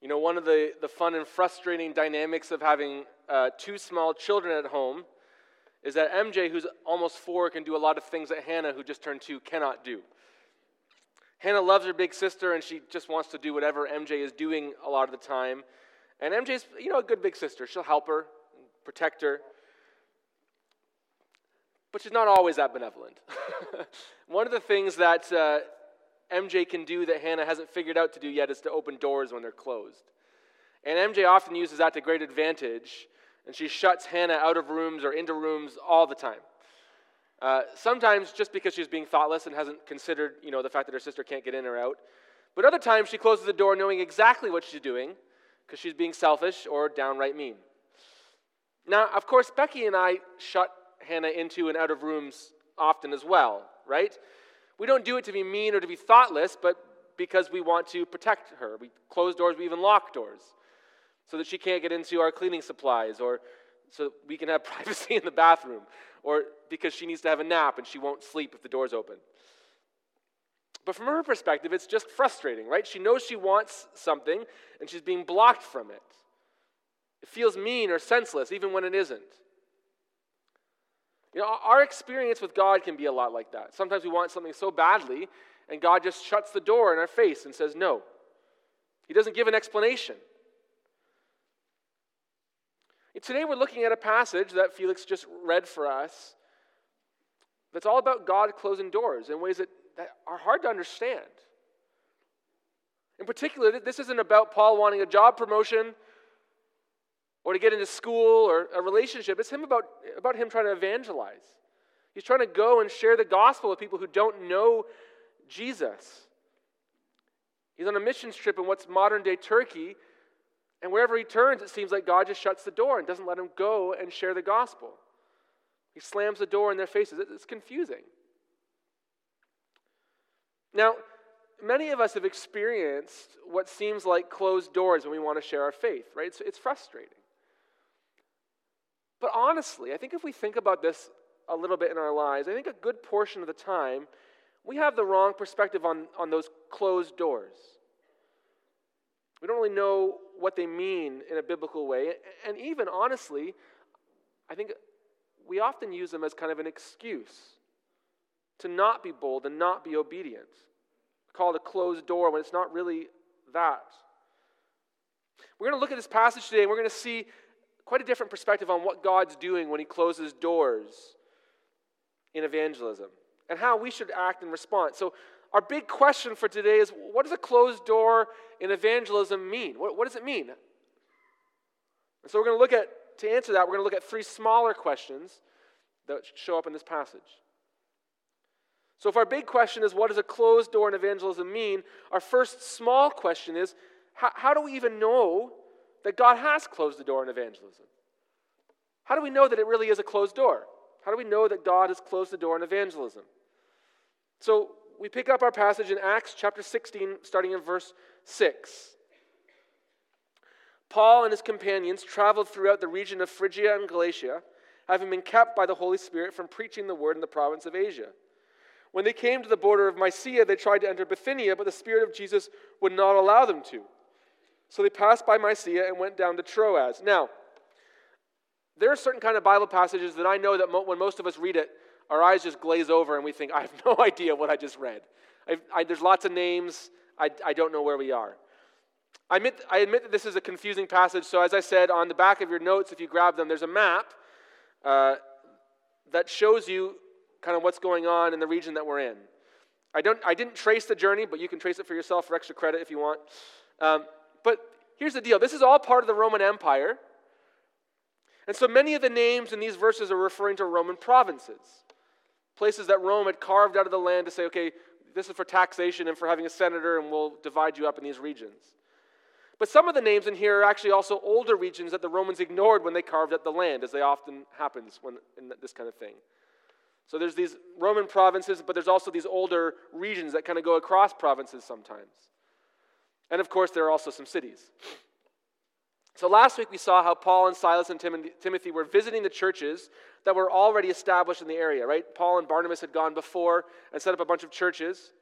You know, one of the, the fun and frustrating dynamics of having uh, two small children at home is that MJ, who's almost four, can do a lot of things that Hannah, who just turned two, cannot do. Hannah loves her big sister and she just wants to do whatever MJ is doing a lot of the time. And MJ's, you know, a good big sister. She'll help her, protect her. But she's not always that benevolent. One of the things that uh, MJ can do that Hannah hasn't figured out to do yet is to open doors when they're closed. And MJ often uses that to great advantage, and she shuts Hannah out of rooms or into rooms all the time. Uh, sometimes just because she's being thoughtless and hasn't considered, you know, the fact that her sister can't get in or out. But other times she closes the door knowing exactly what she's doing because she's being selfish or downright mean. Now, of course, Becky and I shut Hannah into and out of rooms often as well, right? We don't do it to be mean or to be thoughtless, but because we want to protect her. We close doors, we even lock doors so that she can't get into our cleaning supplies or so we can have privacy in the bathroom or because she needs to have a nap and she won't sleep if the door's open. But from her perspective, it's just frustrating, right? She knows she wants something and she's being blocked from it. It feels mean or senseless even when it isn't. You know, our experience with God can be a lot like that. Sometimes we want something so badly, and God just shuts the door in our face and says no. He doesn't give an explanation. Today we're looking at a passage that Felix just read for us that's all about God closing doors in ways that, that are hard to understand. In particular, this isn't about Paul wanting a job promotion or to get into school or a relationship. It's him about, about him trying to evangelize. He's trying to go and share the gospel with people who don't know Jesus. He's on a missions trip in what's modern day Turkey, and wherever he turns, it seems like God just shuts the door and doesn't let him go and share the gospel. He slams the door in their faces. It's confusing. Now, many of us have experienced what seems like closed doors when we want to share our faith, right? It's, it's frustrating. But honestly, I think if we think about this a little bit in our lives, I think a good portion of the time we have the wrong perspective on, on those closed doors. We don't really know what they mean in a biblical way. And even honestly, I think we often use them as kind of an excuse to not be bold and not be obedient. Call it a closed door when it's not really that. We're going to look at this passage today and we're going to see quite a different perspective on what God's doing when He closes doors in evangelism and how we should act in response. So, our big question for today is what does a closed door in evangelism mean? What, what does it mean? And so, we're going to look at, to answer that, we're going to look at three smaller questions that show up in this passage. So, if our big question is what does a closed door in evangelism mean, our first small question is how, how do we even know that God has closed the door in evangelism? How do we know that it really is a closed door? How do we know that God has closed the door in evangelism? So we pick up our passage in Acts chapter 16, starting in verse 6. Paul and his companions traveled throughout the region of Phrygia and Galatia, having been kept by the Holy Spirit from preaching the word in the province of Asia. When they came to the border of Mysia, they tried to enter Bithynia, but the Spirit of Jesus would not allow them to. So they passed by Mysia and went down to Troas. Now, there are certain kind of Bible passages that I know that mo- when most of us read it, our eyes just glaze over and we think, I have no idea what I just read. I, there's lots of names. I, I don't know where we are. I admit, I admit that this is a confusing passage, so as I said, on the back of your notes, if you grab them, there's a map uh, that shows you kind of what's going on in the region that we're in. I, don't, I didn't trace the journey, but you can trace it for yourself for extra credit if you want. Um, but here's the deal this is all part of the Roman Empire. And so many of the names in these verses are referring to Roman provinces, places that Rome had carved out of the land to say, okay, this is for taxation and for having a senator, and we'll divide you up in these regions. But some of the names in here are actually also older regions that the Romans ignored when they carved up the land, as they often happens when, in this kind of thing. So there's these Roman provinces, but there's also these older regions that kind of go across provinces sometimes. And of course, there are also some cities. So last week we saw how Paul and Silas and Timothy were visiting the churches that were already established in the area, right? Paul and Barnabas had gone before and set up a bunch of churches.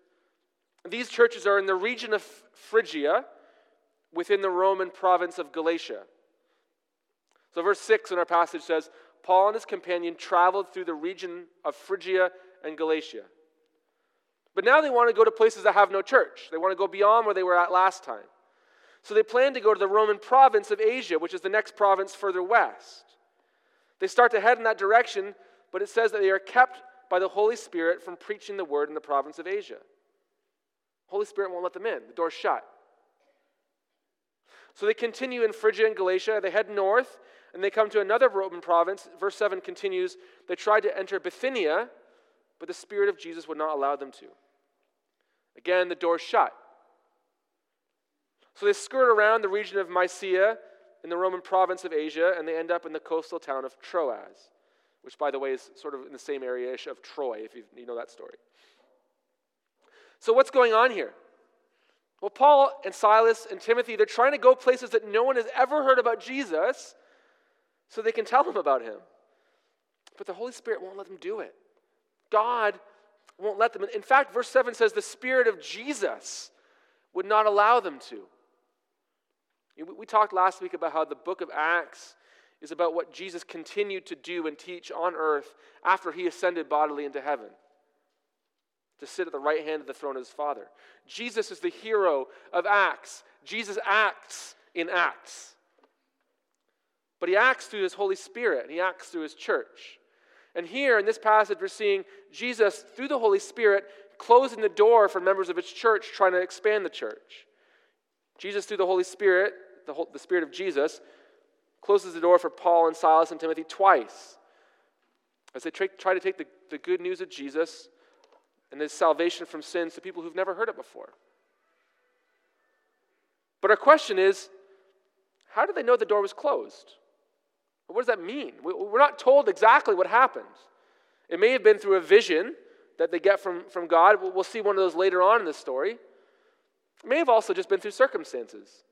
These churches are in the region of Phrygia, within the Roman province of Galatia. So, verse 6 in our passage says Paul and his companion traveled through the region of Phrygia and Galatia. But now they want to go to places that have no church. They want to go beyond where they were at last time. So they plan to go to the Roman province of Asia, which is the next province further west. They start to head in that direction, but it says that they are kept by the Holy Spirit from preaching the word in the province of Asia. Holy Spirit won't let them in, the door's shut. So they continue in Phrygia and Galatia. They head north and they come to another Roman province. Verse 7 continues They tried to enter Bithynia, but the Spirit of Jesus would not allow them to. Again, the door's shut. So they skirt around the region of Mysia in the Roman province of Asia, and they end up in the coastal town of Troas, which, by the way, is sort of in the same area ish of Troy, if you know that story. So, what's going on here? Well, Paul and Silas and Timothy, they're trying to go places that no one has ever heard about Jesus so they can tell them about him. But the Holy Spirit won't let them do it. God won't let them. In fact, verse 7 says the Spirit of Jesus would not allow them to. We talked last week about how the book of Acts is about what Jesus continued to do and teach on earth after he ascended bodily into heaven to sit at the right hand of the throne of his Father. Jesus is the hero of Acts. Jesus acts in Acts. But he acts through his Holy Spirit, and he acts through his church. And here in this passage, we're seeing Jesus, through the Holy Spirit, closing the door for members of his church trying to expand the church. Jesus, through the Holy Spirit, the, whole, the Spirit of Jesus, closes the door for Paul and Silas and Timothy twice as they try, try to take the, the good news of Jesus and his salvation from sins to people who've never heard it before. But our question is how did they know the door was closed? What does that mean? We're not told exactly what happens. It may have been through a vision that they get from, from God. We'll see one of those later on in the story. It may have also just been through circumstances.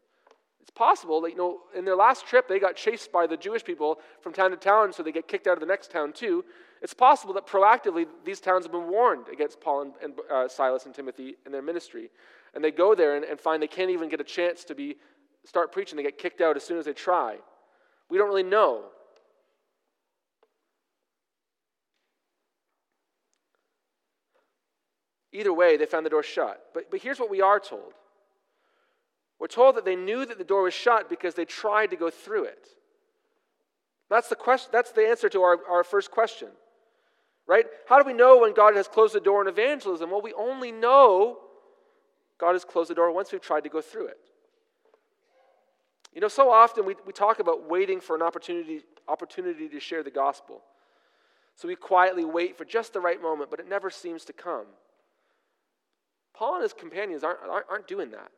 It's possible that, you know, in their last trip, they got chased by the Jewish people from town to town, so they get kicked out of the next town too. It's possible that proactively these towns have been warned against Paul and, and uh, Silas and Timothy and their ministry. And they go there and, and find they can't even get a chance to be, start preaching. They get kicked out as soon as they try. We don't really know. Either way, they found the door shut. But, but here's what we are told we're told that they knew that the door was shut because they tried to go through it. That's the, question, that's the answer to our, our first question. Right? How do we know when God has closed the door in evangelism? Well, we only know God has closed the door once we've tried to go through it. You know, so often we, we talk about waiting for an opportunity, opportunity to share the gospel. So we quietly wait for just the right moment, but it never seems to come. Paul and his companions aren't, aren't, aren't doing that.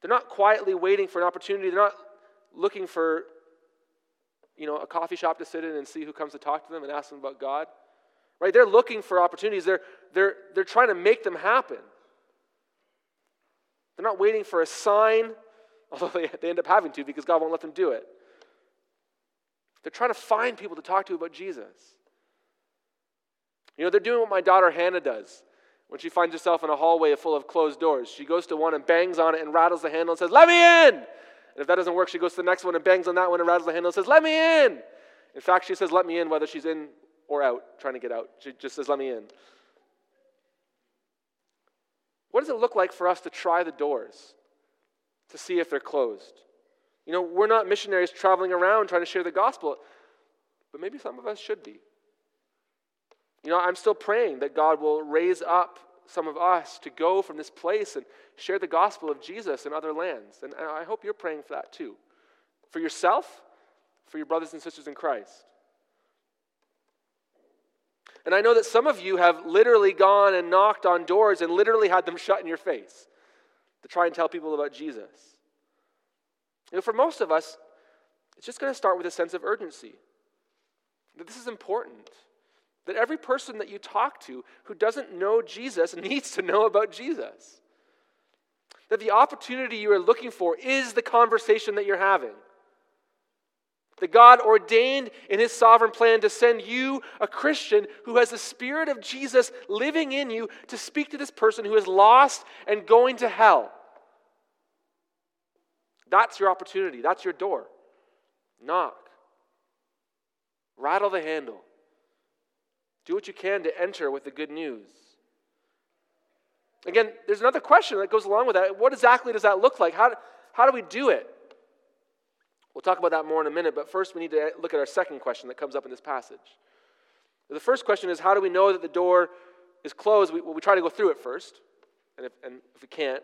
They're not quietly waiting for an opportunity. They're not looking for, you know, a coffee shop to sit in and see who comes to talk to them and ask them about God. Right? They're looking for opportunities. They're, they're, they're trying to make them happen. They're not waiting for a sign, although they, they end up having to because God won't let them do it. They're trying to find people to talk to about Jesus. You know, they're doing what my daughter Hannah does when she finds herself in a hallway full of closed doors. She goes to one and bangs on it and rattles the handle and says, Let me in! And if that doesn't work, she goes to the next one and bangs on that one and rattles the handle and says, Let me in! In fact, she says, Let me in, whether she's in or out, trying to get out. She just says, Let me in. What does it look like for us to try the doors to see if they're closed? You know, we're not missionaries traveling around trying to share the gospel, but maybe some of us should be. You know, I'm still praying that God will raise up some of us to go from this place and share the gospel of Jesus in other lands. And I hope you're praying for that too. For yourself, for your brothers and sisters in Christ. And I know that some of you have literally gone and knocked on doors and literally had them shut in your face try and tell people about Jesus. You know, for most of us, it's just going to start with a sense of urgency that this is important. That every person that you talk to who doesn't know Jesus needs to know about Jesus. That the opportunity you are looking for is the conversation that you're having. That God ordained in His sovereign plan to send you, a Christian who has the Spirit of Jesus living in you, to speak to this person who is lost and going to hell. That's your opportunity. That's your door. Knock. Rattle the handle. Do what you can to enter with the good news. Again, there's another question that goes along with that. What exactly does that look like? How, how do we do it? We'll talk about that more in a minute, but first we need to look at our second question that comes up in this passage. The first question is how do we know that the door is closed? We, well, we try to go through it first, and if, and if we can't,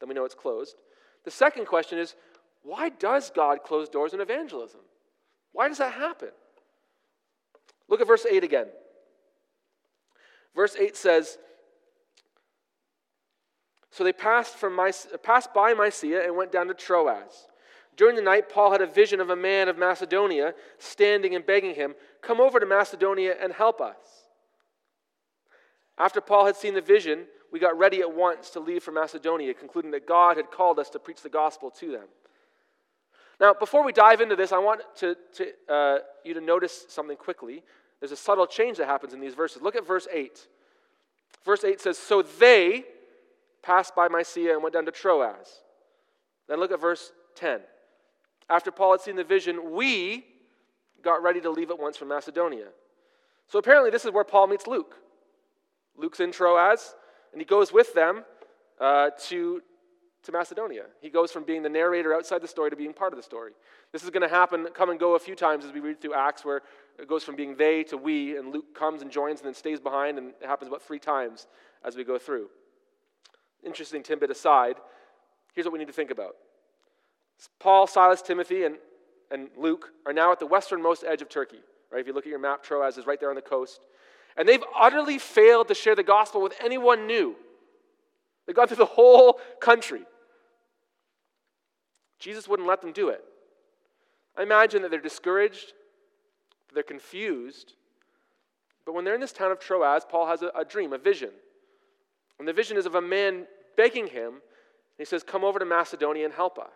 then we know it's closed. The second question is why does God close doors in evangelism? Why does that happen? Look at verse 8 again. Verse 8 says, So they passed, from My, passed by Mysia and went down to Troas. During the night, Paul had a vision of a man of Macedonia standing and begging him, Come over to Macedonia and help us. After Paul had seen the vision, we got ready at once to leave for Macedonia, concluding that God had called us to preach the gospel to them. Now, before we dive into this, I want to, to, uh, you to notice something quickly. There's a subtle change that happens in these verses. Look at verse 8. Verse 8 says, So they passed by Mysia and went down to Troas. Then look at verse 10. After Paul had seen the vision, we got ready to leave at once for Macedonia. So apparently, this is where Paul meets Luke. Luke's in Troas, and he goes with them uh, to, to Macedonia. He goes from being the narrator outside the story to being part of the story. This is going to happen, come and go a few times as we read through Acts, where it goes from being they to we, and Luke comes and joins and then stays behind, and it happens about three times as we go through. Interesting tidbit aside, here's what we need to think about Paul, Silas, Timothy, and, and Luke are now at the westernmost edge of Turkey. Right? If you look at your map, Troas is right there on the coast. And they've utterly failed to share the gospel with anyone new. They've gone through the whole country. Jesus wouldn't let them do it. I imagine that they're discouraged, they're confused. But when they're in this town of Troas, Paul has a, a dream, a vision. And the vision is of a man begging him. he says, Come over to Macedonia and help us.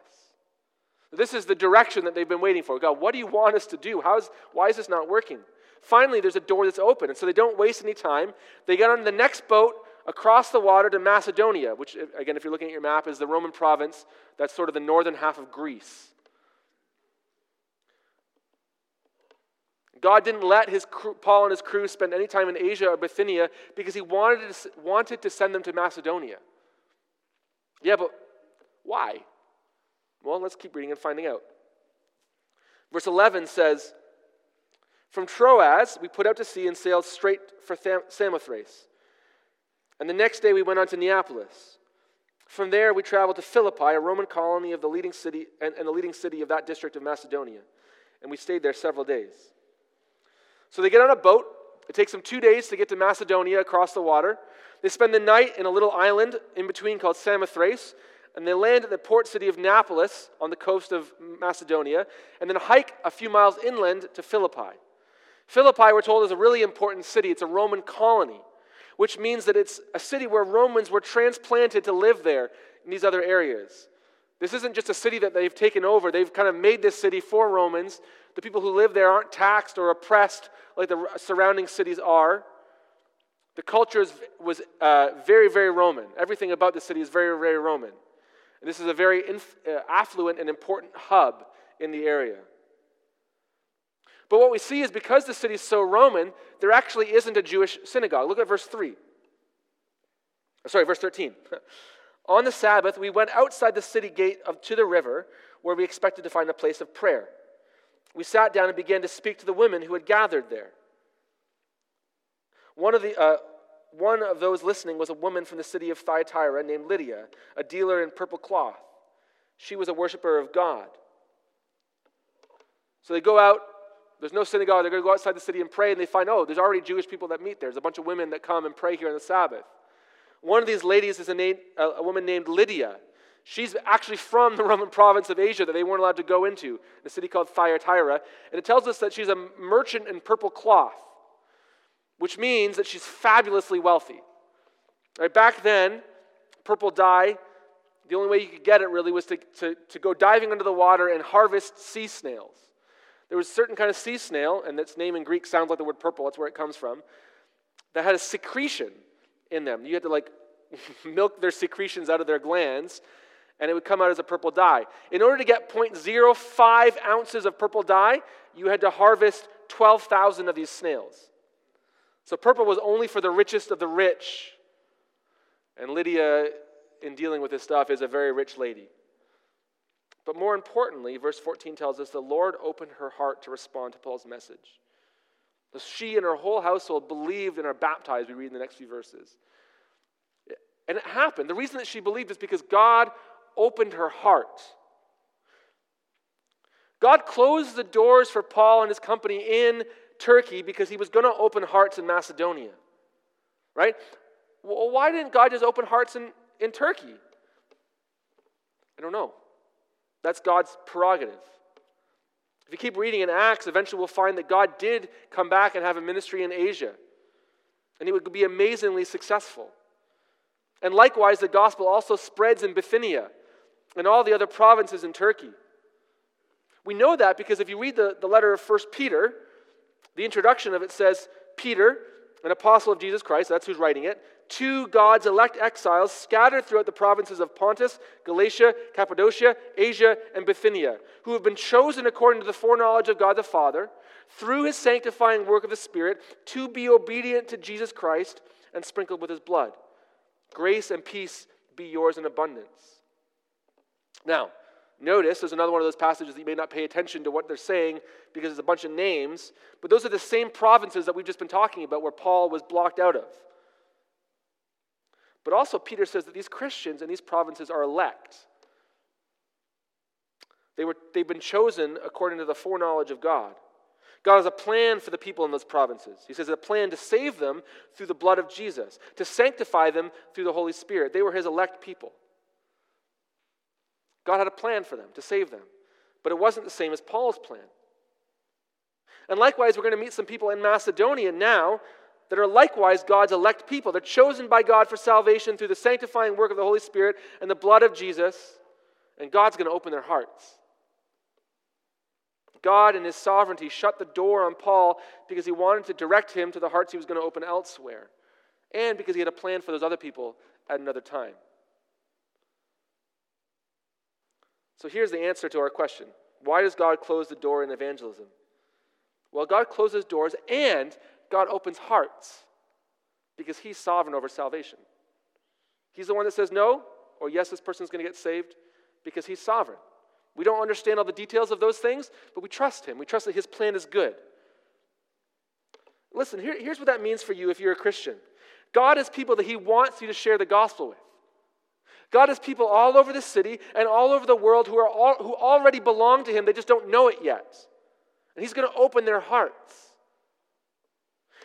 This is the direction that they've been waiting for. God, what do you want us to do? How's, why is this not working? Finally, there's a door that's open. And so they don't waste any time. They get on the next boat across the water to Macedonia, which, again, if you're looking at your map, is the Roman province. That's sort of the northern half of Greece. God didn't let his crew, Paul and his crew spend any time in Asia or Bithynia because he wanted to, wanted to send them to Macedonia. Yeah, but why? Well, let's keep reading and finding out. Verse 11 says, From Troas we put out to sea and sailed straight for Samothrace. And the next day we went on to Neapolis. From there we traveled to Philippi, a Roman colony of the leading city and, and the leading city of that district of Macedonia. And we stayed there several days. So they get on a boat. It takes them two days to get to Macedonia across the water. They spend the night in a little island in between called Samothrace, and they land at the port city of Neapolis on the coast of Macedonia, and then hike a few miles inland to Philippi. Philippi, we're told, is a really important city. It's a Roman colony, which means that it's a city where Romans were transplanted to live there in these other areas. This isn't just a city that they've taken over, they've kind of made this city for Romans. The people who live there aren't taxed or oppressed like the surrounding cities are. The culture was uh, very, very Roman. Everything about the city is very, very Roman. And this is a very inf- uh, affluent and important hub in the area. But what we see is because the city is so Roman, there actually isn't a Jewish synagogue. Look at verse 3. Sorry, verse 13. On the Sabbath, we went outside the city gate of, to the river where we expected to find a place of prayer. We sat down and began to speak to the women who had gathered there. One of the, uh, one of those listening was a woman from the city of Thyatira named Lydia, a dealer in purple cloth. She was a worshiper of God. So they go out, there's no synagogue, they're going to go outside the city and pray, and they find, oh, there's already Jewish people that meet there. There's a bunch of women that come and pray here on the Sabbath. One of these ladies is a, name, a woman named Lydia. She's actually from the Roman province of Asia that they weren't allowed to go into, a city called Thyatira. And it tells us that she's a merchant in purple cloth which means that she's fabulously wealthy. Right, back then, purple dye, the only way you could get it really was to, to, to go diving under the water and harvest sea snails. There was a certain kind of sea snail, and its name in Greek sounds like the word purple, that's where it comes from, that had a secretion in them. You had to like milk their secretions out of their glands, and it would come out as a purple dye. In order to get 0.05 ounces of purple dye, you had to harvest 12,000 of these snails. So purple was only for the richest of the rich. And Lydia, in dealing with this stuff, is a very rich lady. But more importantly, verse 14 tells us the Lord opened her heart to respond to Paul's message. She and her whole household believed and are baptized, we read in the next few verses. And it happened. The reason that she believed is because God opened her heart. God closed the doors for Paul and his company in Turkey because he was going to open hearts in Macedonia. Right? Well, why didn't God just open hearts in, in Turkey? I don't know. That's God's prerogative. If you keep reading in Acts, eventually we'll find that God did come back and have a ministry in Asia. And he would be amazingly successful. And likewise, the gospel also spreads in Bithynia and all the other provinces in Turkey. We know that because if you read the, the letter of 1 Peter, the introduction of it says, Peter, an apostle of Jesus Christ, that's who's writing it, to God's elect exiles scattered throughout the provinces of Pontus, Galatia, Cappadocia, Asia, and Bithynia, who have been chosen according to the foreknowledge of God the Father, through his sanctifying work of the Spirit, to be obedient to Jesus Christ and sprinkled with his blood. Grace and peace be yours in abundance. Now, notice there's another one of those passages that you may not pay attention to what they're saying because it's a bunch of names, but those are the same provinces that we've just been talking about where Paul was blocked out of. But also, Peter says that these Christians in these provinces are elect. They were, they've been chosen according to the foreknowledge of God. God has a plan for the people in those provinces. He says a plan to save them through the blood of Jesus, to sanctify them through the Holy Spirit. They were his elect people. God had a plan for them to save them, but it wasn't the same as Paul's plan. And likewise, we're going to meet some people in Macedonia now that are likewise God's elect people. They're chosen by God for salvation through the sanctifying work of the Holy Spirit and the blood of Jesus, and God's going to open their hearts. God, in his sovereignty, shut the door on Paul because he wanted to direct him to the hearts he was going to open elsewhere, and because he had a plan for those other people at another time. So here's the answer to our question Why does God close the door in evangelism? Well, God closes doors and God opens hearts because He's sovereign over salvation. He's the one that says no or yes, this person's going to get saved because He's sovereign. We don't understand all the details of those things, but we trust Him. We trust that His plan is good. Listen, here, here's what that means for you if you're a Christian God has people that He wants you to share the gospel with. God has people all over the city and all over the world who, are all, who already belong to Him, they just don't know it yet. And He's going to open their hearts.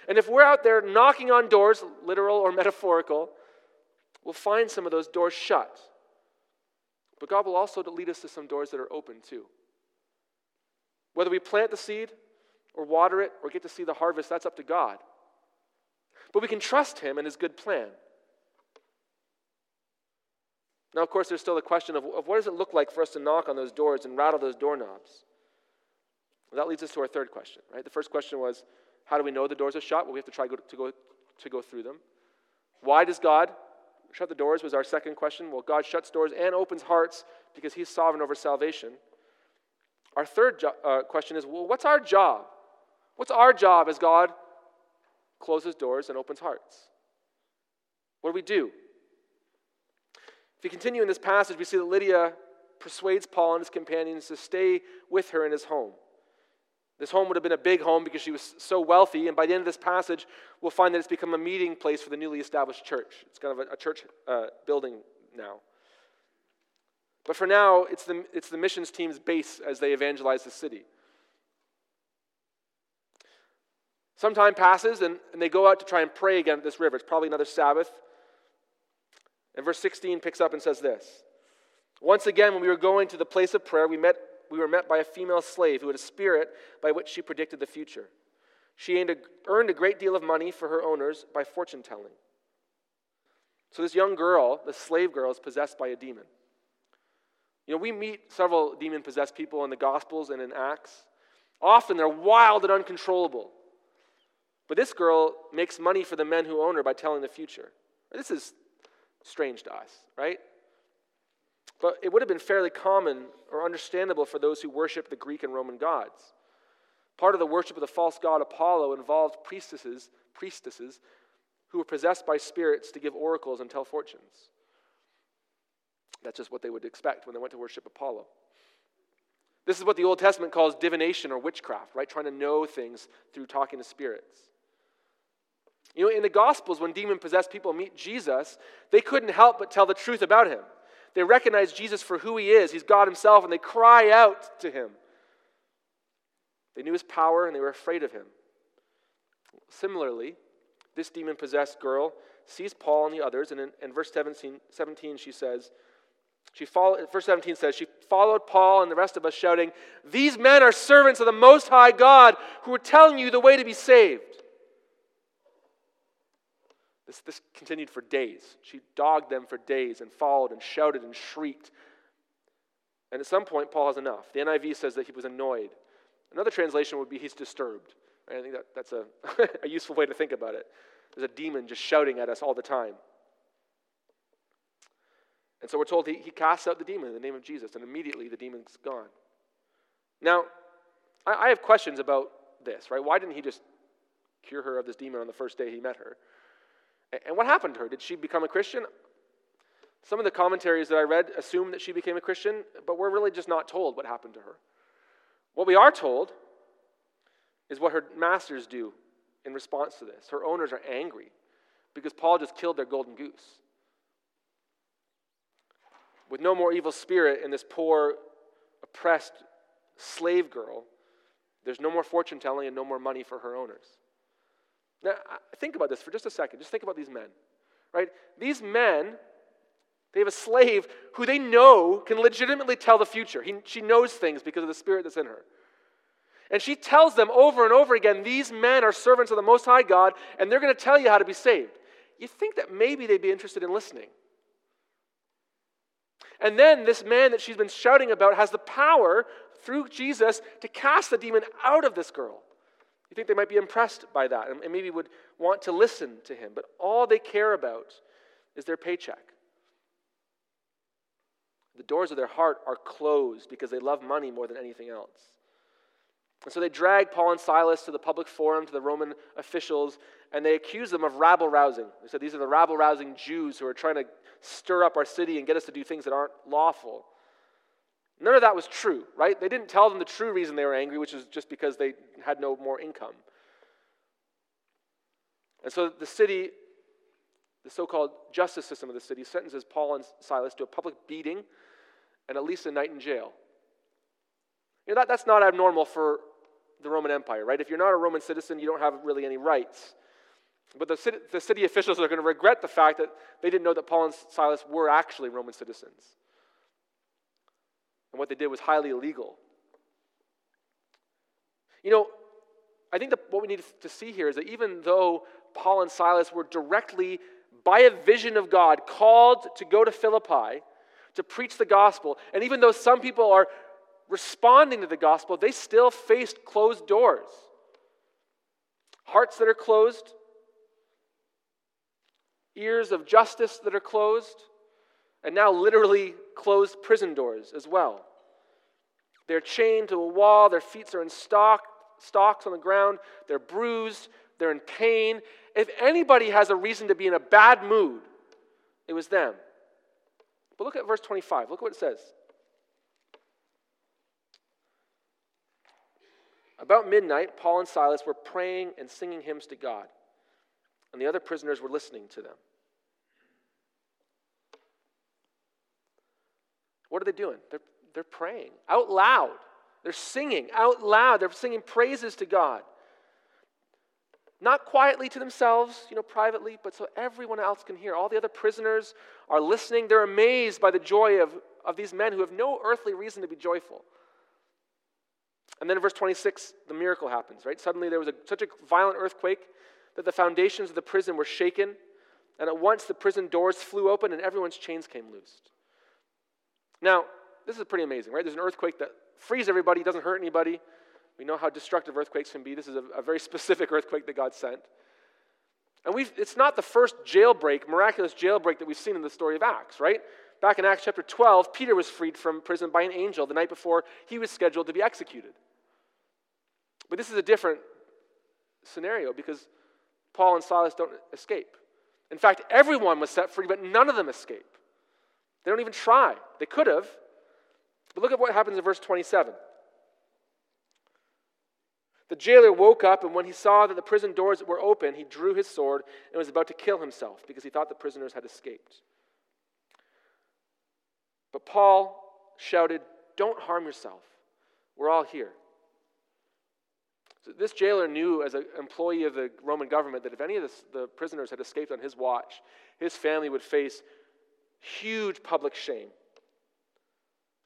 And if we're out there knocking on doors, literal or metaphorical, we'll find some of those doors shut. But God will also lead us to some doors that are open too. Whether we plant the seed or water it or get to see the harvest, that's up to God. But we can trust Him and His good plan. Now, of course, there's still the question of, of what does it look like for us to knock on those doors and rattle those doorknobs? Well, that leads us to our third question, right? The first question was, how do we know the doors are shut? Well, we have to try go, to, go, to go through them. Why does God shut the doors? Was our second question. Well, God shuts doors and opens hearts because He's sovereign over salvation. Our third jo- uh, question is well, what's our job? What's our job as God closes doors and opens hearts? What do we do? You continue in this passage, we see that Lydia persuades Paul and his companions to stay with her in his home. This home would have been a big home because she was so wealthy, and by the end of this passage, we'll find that it's become a meeting place for the newly established church. It's kind of a, a church uh, building now. But for now, it's the, it's the missions team's base as they evangelize the city. Some time passes, and, and they go out to try and pray again at this river. It's probably another Sabbath. And verse 16 picks up and says this Once again, when we were going to the place of prayer, we met we were met by a female slave who had a spirit by which she predicted the future. She earned a great deal of money for her owners by fortune telling. So, this young girl, the slave girl, is possessed by a demon. You know, we meet several demon possessed people in the Gospels and in Acts. Often they're wild and uncontrollable. But this girl makes money for the men who own her by telling the future. This is strange to us, right? But it would have been fairly common or understandable for those who worship the Greek and Roman gods. Part of the worship of the false god Apollo involved priestesses, priestesses who were possessed by spirits to give oracles and tell fortunes. That's just what they would expect when they went to worship Apollo. This is what the Old Testament calls divination or witchcraft, right? Trying to know things through talking to spirits. You know, in the Gospels, when demon possessed people meet Jesus, they couldn't help but tell the truth about him. They recognize Jesus for who he is. He's God himself, and they cry out to him. They knew his power and they were afraid of him. Similarly, this demon possessed girl sees Paul and the others, and in, in verse 17, 17 she says, she followed, verse 17 says, She followed Paul and the rest of us, shouting, These men are servants of the Most High God who are telling you the way to be saved. This, this continued for days. She dogged them for days and followed and shouted and shrieked. And at some point, Paul has enough. The NIV says that he was annoyed. Another translation would be he's disturbed. I think that, that's a, a useful way to think about it. There's a demon just shouting at us all the time. And so we're told he, he casts out the demon in the name of Jesus, and immediately the demon's gone. Now, I, I have questions about this, right? Why didn't he just cure her of this demon on the first day he met her? And, what happened to her? Did she become a Christian? Some of the commentaries that I read assume that she became a Christian, but we're really just not told what happened to her. What we are told is what her masters do in response to this. Her owners are angry because Paul just killed their golden goose. With no more evil spirit in this poor, oppressed slave girl, there's no more fortune telling and no more money for her owners. Now, think about this for just a second. Just think about these men, right? These men, they have a slave who they know can legitimately tell the future. He, she knows things because of the spirit that's in her. And she tells them over and over again these men are servants of the Most High God, and they're going to tell you how to be saved. You think that maybe they'd be interested in listening. And then this man that she's been shouting about has the power through Jesus to cast the demon out of this girl. You think they might be impressed by that and maybe would want to listen to him. But all they care about is their paycheck. The doors of their heart are closed because they love money more than anything else. And so they drag Paul and Silas to the public forum, to the Roman officials, and they accuse them of rabble rousing. They said, These are the rabble rousing Jews who are trying to stir up our city and get us to do things that aren't lawful. None of that was true, right? They didn't tell them the true reason they were angry, which was just because they had no more income. And so the city, the so called justice system of the city, sentences Paul and Silas to a public beating and at least a night in jail. You know, that, that's not abnormal for the Roman Empire, right? If you're not a Roman citizen, you don't have really any rights. But the city, the city officials are going to regret the fact that they didn't know that Paul and Silas were actually Roman citizens. And what they did was highly illegal. You know, I think that what we need to see here is that even though Paul and Silas were directly, by a vision of God, called to go to Philippi to preach the gospel, and even though some people are responding to the gospel, they still faced closed doors. Hearts that are closed, ears of justice that are closed, and now literally closed prison doors as well. They're chained to a wall, their feet are in stock, stocks on the ground, they're bruised, they're in pain. If anybody has a reason to be in a bad mood, it was them. But look at verse 25. Look what it says. About midnight, Paul and Silas were praying and singing hymns to God, and the other prisoners were listening to them. What are they doing? They're, they're praying out loud. They're singing out loud. They're singing praises to God. Not quietly to themselves, you know, privately, but so everyone else can hear. All the other prisoners are listening. They're amazed by the joy of, of these men who have no earthly reason to be joyful. And then in verse 26, the miracle happens, right? Suddenly there was a, such a violent earthquake that the foundations of the prison were shaken, and at once the prison doors flew open and everyone's chains came loosed. Now, this is pretty amazing, right? There's an earthquake that frees everybody, doesn't hurt anybody. We know how destructive earthquakes can be. This is a, a very specific earthquake that God sent. And it's not the first jailbreak, miraculous jailbreak that we've seen in the story of Acts, right? back in Acts chapter 12, Peter was freed from prison by an angel the night before he was scheduled to be executed. But this is a different scenario because Paul and Silas don't escape. In fact, everyone was set free, but none of them escape. They don't even try. They could have. But look at what happens in verse 27. The jailer woke up, and when he saw that the prison doors were open, he drew his sword and was about to kill himself because he thought the prisoners had escaped. But Paul shouted, Don't harm yourself. We're all here. So this jailer knew, as an employee of the Roman government, that if any of the, the prisoners had escaped on his watch, his family would face huge public shame.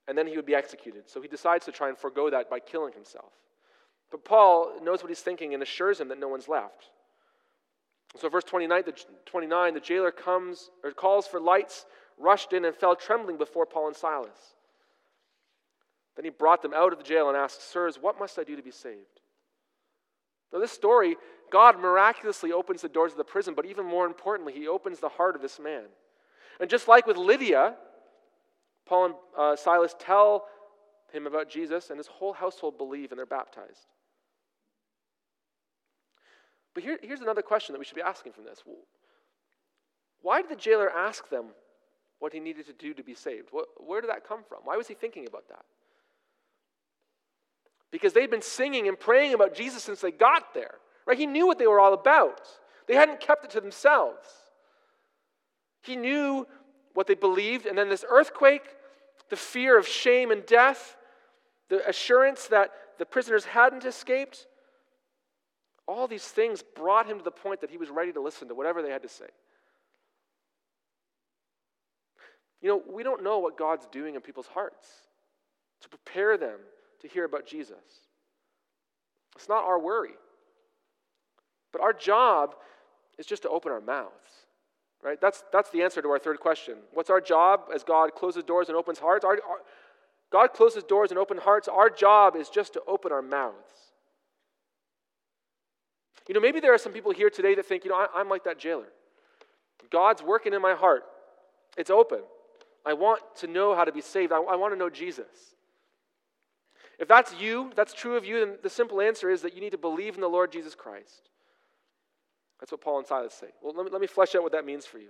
And then he would be executed. So he decides to try and forego that by killing himself. But Paul knows what he's thinking and assures him that no one's left. So, verse 29, the, 29, the jailer comes or calls for lights rushed in and fell trembling before Paul and Silas. Then he brought them out of the jail and asked, Sirs, what must I do to be saved? Now, this story, God miraculously opens the doors of the prison, but even more importantly, he opens the heart of this man. And just like with Lydia, Paul and uh, Silas tell him about Jesus, and his whole household believe and they're baptized. But here, here's another question that we should be asking from this. Why did the jailer ask them what he needed to do to be saved. What, where did that come from? Why was he thinking about that? Because they'd been singing and praying about Jesus since they got there. Right? He knew what they were all about. They hadn't kept it to themselves. He knew what they believed, and then this earthquake, the fear of shame and death, the assurance that the prisoners hadn't escaped, all these things brought him to the point that he was ready to listen to whatever they had to say. You know, we don't know what God's doing in people's hearts to prepare them to hear about Jesus. It's not our worry. But our job is just to open our mouths. Right? That's, that's the answer to our third question. What's our job as God closes doors and opens hearts? Our, our, God closes doors and opens hearts. Our job is just to open our mouths. You know, maybe there are some people here today that think, you know, I, I'm like that jailer. God's working in my heart. It's open. I want to know how to be saved. I, I want to know Jesus. If that's you, if that's true of you, then the simple answer is that you need to believe in the Lord Jesus Christ. That's what Paul and Silas say. Well, let me, let me flesh out what that means for you.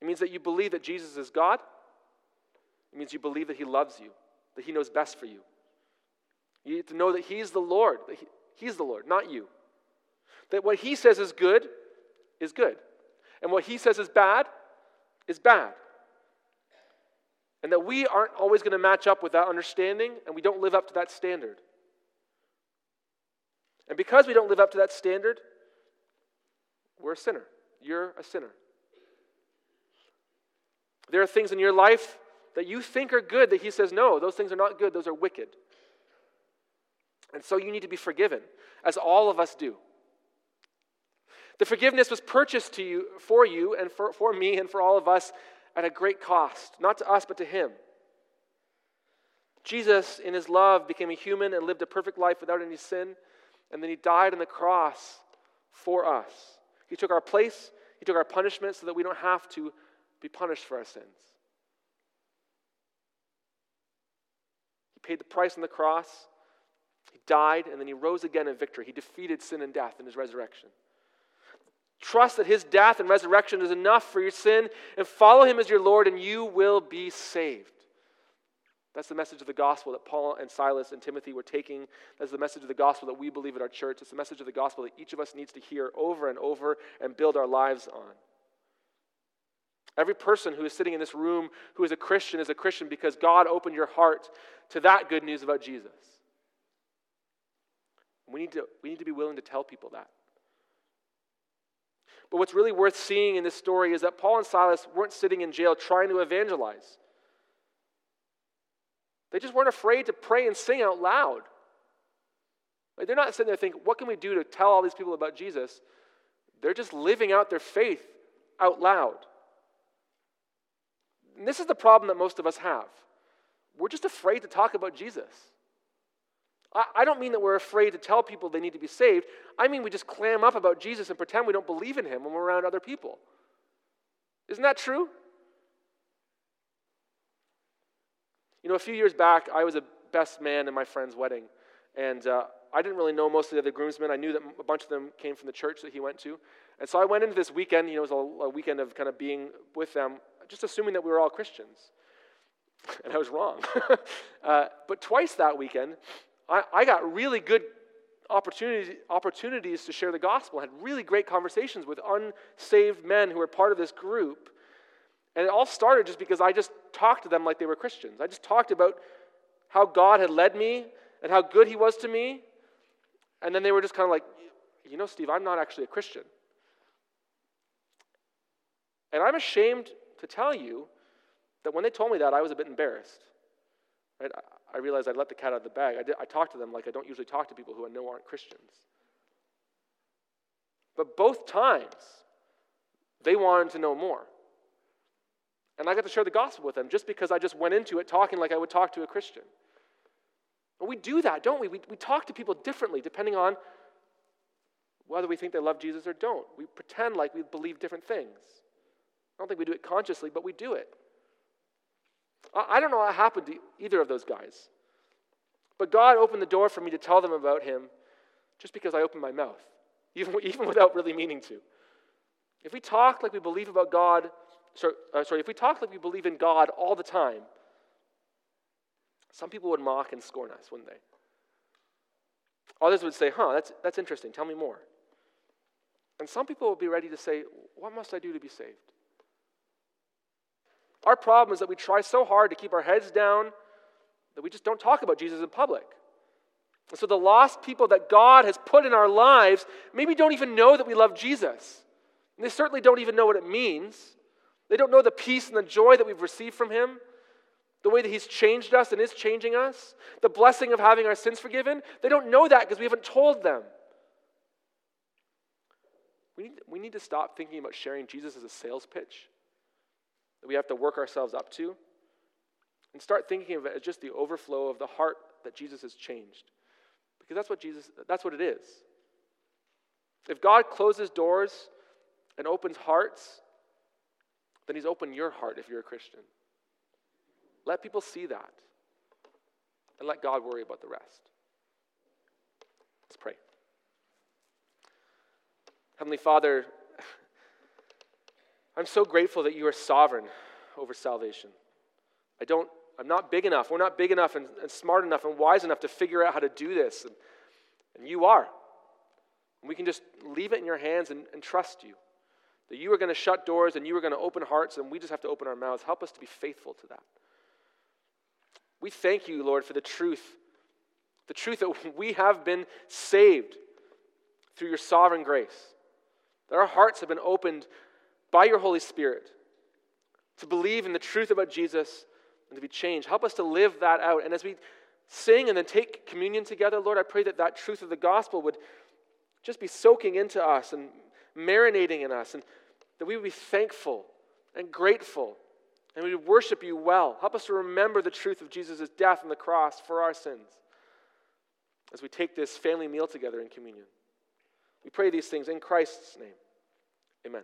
It means that you believe that Jesus is God. It means you believe that He loves you, that He knows best for you. You need to know that He's the Lord, that he, He's the Lord, not you. That what He says is good is good, and what He says is bad is bad. And that we aren't always going to match up with that understanding, and we don't live up to that standard. And because we don't live up to that standard, we're a sinner. You're a sinner. There are things in your life that you think are good that he says, no, those things are not good, those are wicked. And so you need to be forgiven, as all of us do. The forgiveness was purchased to you, for you and for, for me and for all of us at a great cost, not to us, but to Him. Jesus, in His love, became a human and lived a perfect life without any sin, and then He died on the cross for us. He took our place, He took our punishment so that we don't have to be punished for our sins. He paid the price on the cross, He died, and then He rose again in victory. He defeated sin and death in His resurrection. Trust that his death and resurrection is enough for your sin and follow him as your Lord, and you will be saved. That's the message of the gospel that Paul and Silas and Timothy were taking. That's the message of the gospel that we believe at our church. It's the message of the gospel that each of us needs to hear over and over and build our lives on. Every person who is sitting in this room who is a Christian is a Christian because God opened your heart to that good news about Jesus. We need to, we need to be willing to tell people that. But what's really worth seeing in this story is that Paul and Silas weren't sitting in jail trying to evangelize. They just weren't afraid to pray and sing out loud. Like they're not sitting there thinking, what can we do to tell all these people about Jesus? They're just living out their faith out loud. And this is the problem that most of us have. We're just afraid to talk about Jesus. I don't mean that we're afraid to tell people they need to be saved. I mean we just clam up about Jesus and pretend we don't believe in him when we're around other people. Isn't that true? You know, a few years back, I was a best man in my friend's wedding, and uh, I didn't really know most of the other groomsmen. I knew that a bunch of them came from the church that he went to. And so I went into this weekend, you know, it was a, a weekend of kind of being with them, just assuming that we were all Christians. And I was wrong. uh, but twice that weekend, I, I got really good opportunities, opportunities to share the gospel. I had really great conversations with unsaved men who were part of this group. And it all started just because I just talked to them like they were Christians. I just talked about how God had led me and how good He was to me. And then they were just kind of like, you know, Steve, I'm not actually a Christian. And I'm ashamed to tell you that when they told me that, I was a bit embarrassed. Right? I realized I'd let the cat out of the bag. I, did, I talked to them like I don't usually talk to people who I know aren't Christians. But both times, they wanted to know more. And I got to share the gospel with them just because I just went into it talking like I would talk to a Christian. And we do that, don't we? we? We talk to people differently depending on whether we think they love Jesus or don't. We pretend like we believe different things. I don't think we do it consciously, but we do it. I don't know what happened to either of those guys. But God opened the door for me to tell them about him just because I opened my mouth, even, even without really meaning to. If we talk like we believe about God, sorry, uh, sorry, if we talk like we believe in God all the time, some people would mock and scorn us, wouldn't they? Others would say, huh, that's, that's interesting. Tell me more. And some people would be ready to say, what must I do to be saved? Our problem is that we try so hard to keep our heads down that we just don't talk about Jesus in public. And so the lost people that God has put in our lives maybe don't even know that we love Jesus. And they certainly don't even know what it means. They don't know the peace and the joy that we've received from Him, the way that He's changed us and is changing us, the blessing of having our sins forgiven. They don't know that because we haven't told them. We need, we need to stop thinking about sharing Jesus as a sales pitch that we have to work ourselves up to and start thinking of it as just the overflow of the heart that Jesus has changed. Because that's what Jesus that's what it is. If God closes doors and opens hearts, then he's opened your heart if you're a Christian. Let people see that. And let God worry about the rest. Let's pray. Heavenly Father, I'm so grateful that you are sovereign over salvation. I don't, I'm not big enough. We're not big enough and, and smart enough and wise enough to figure out how to do this. And, and you are. And we can just leave it in your hands and, and trust you. That you are going to shut doors and you are going to open hearts, and we just have to open our mouths. Help us to be faithful to that. We thank you, Lord, for the truth. The truth that we have been saved through your sovereign grace. That our hearts have been opened by your Holy Spirit to believe in the truth about Jesus and to be changed. Help us to live that out. And as we sing and then take communion together, Lord, I pray that that truth of the gospel would just be soaking into us and marinating in us, and that we would be thankful and grateful, and we would worship you well. Help us to remember the truth of Jesus' death on the cross for our sins as we take this family meal together in communion. We pray these things in Christ's name. Amen.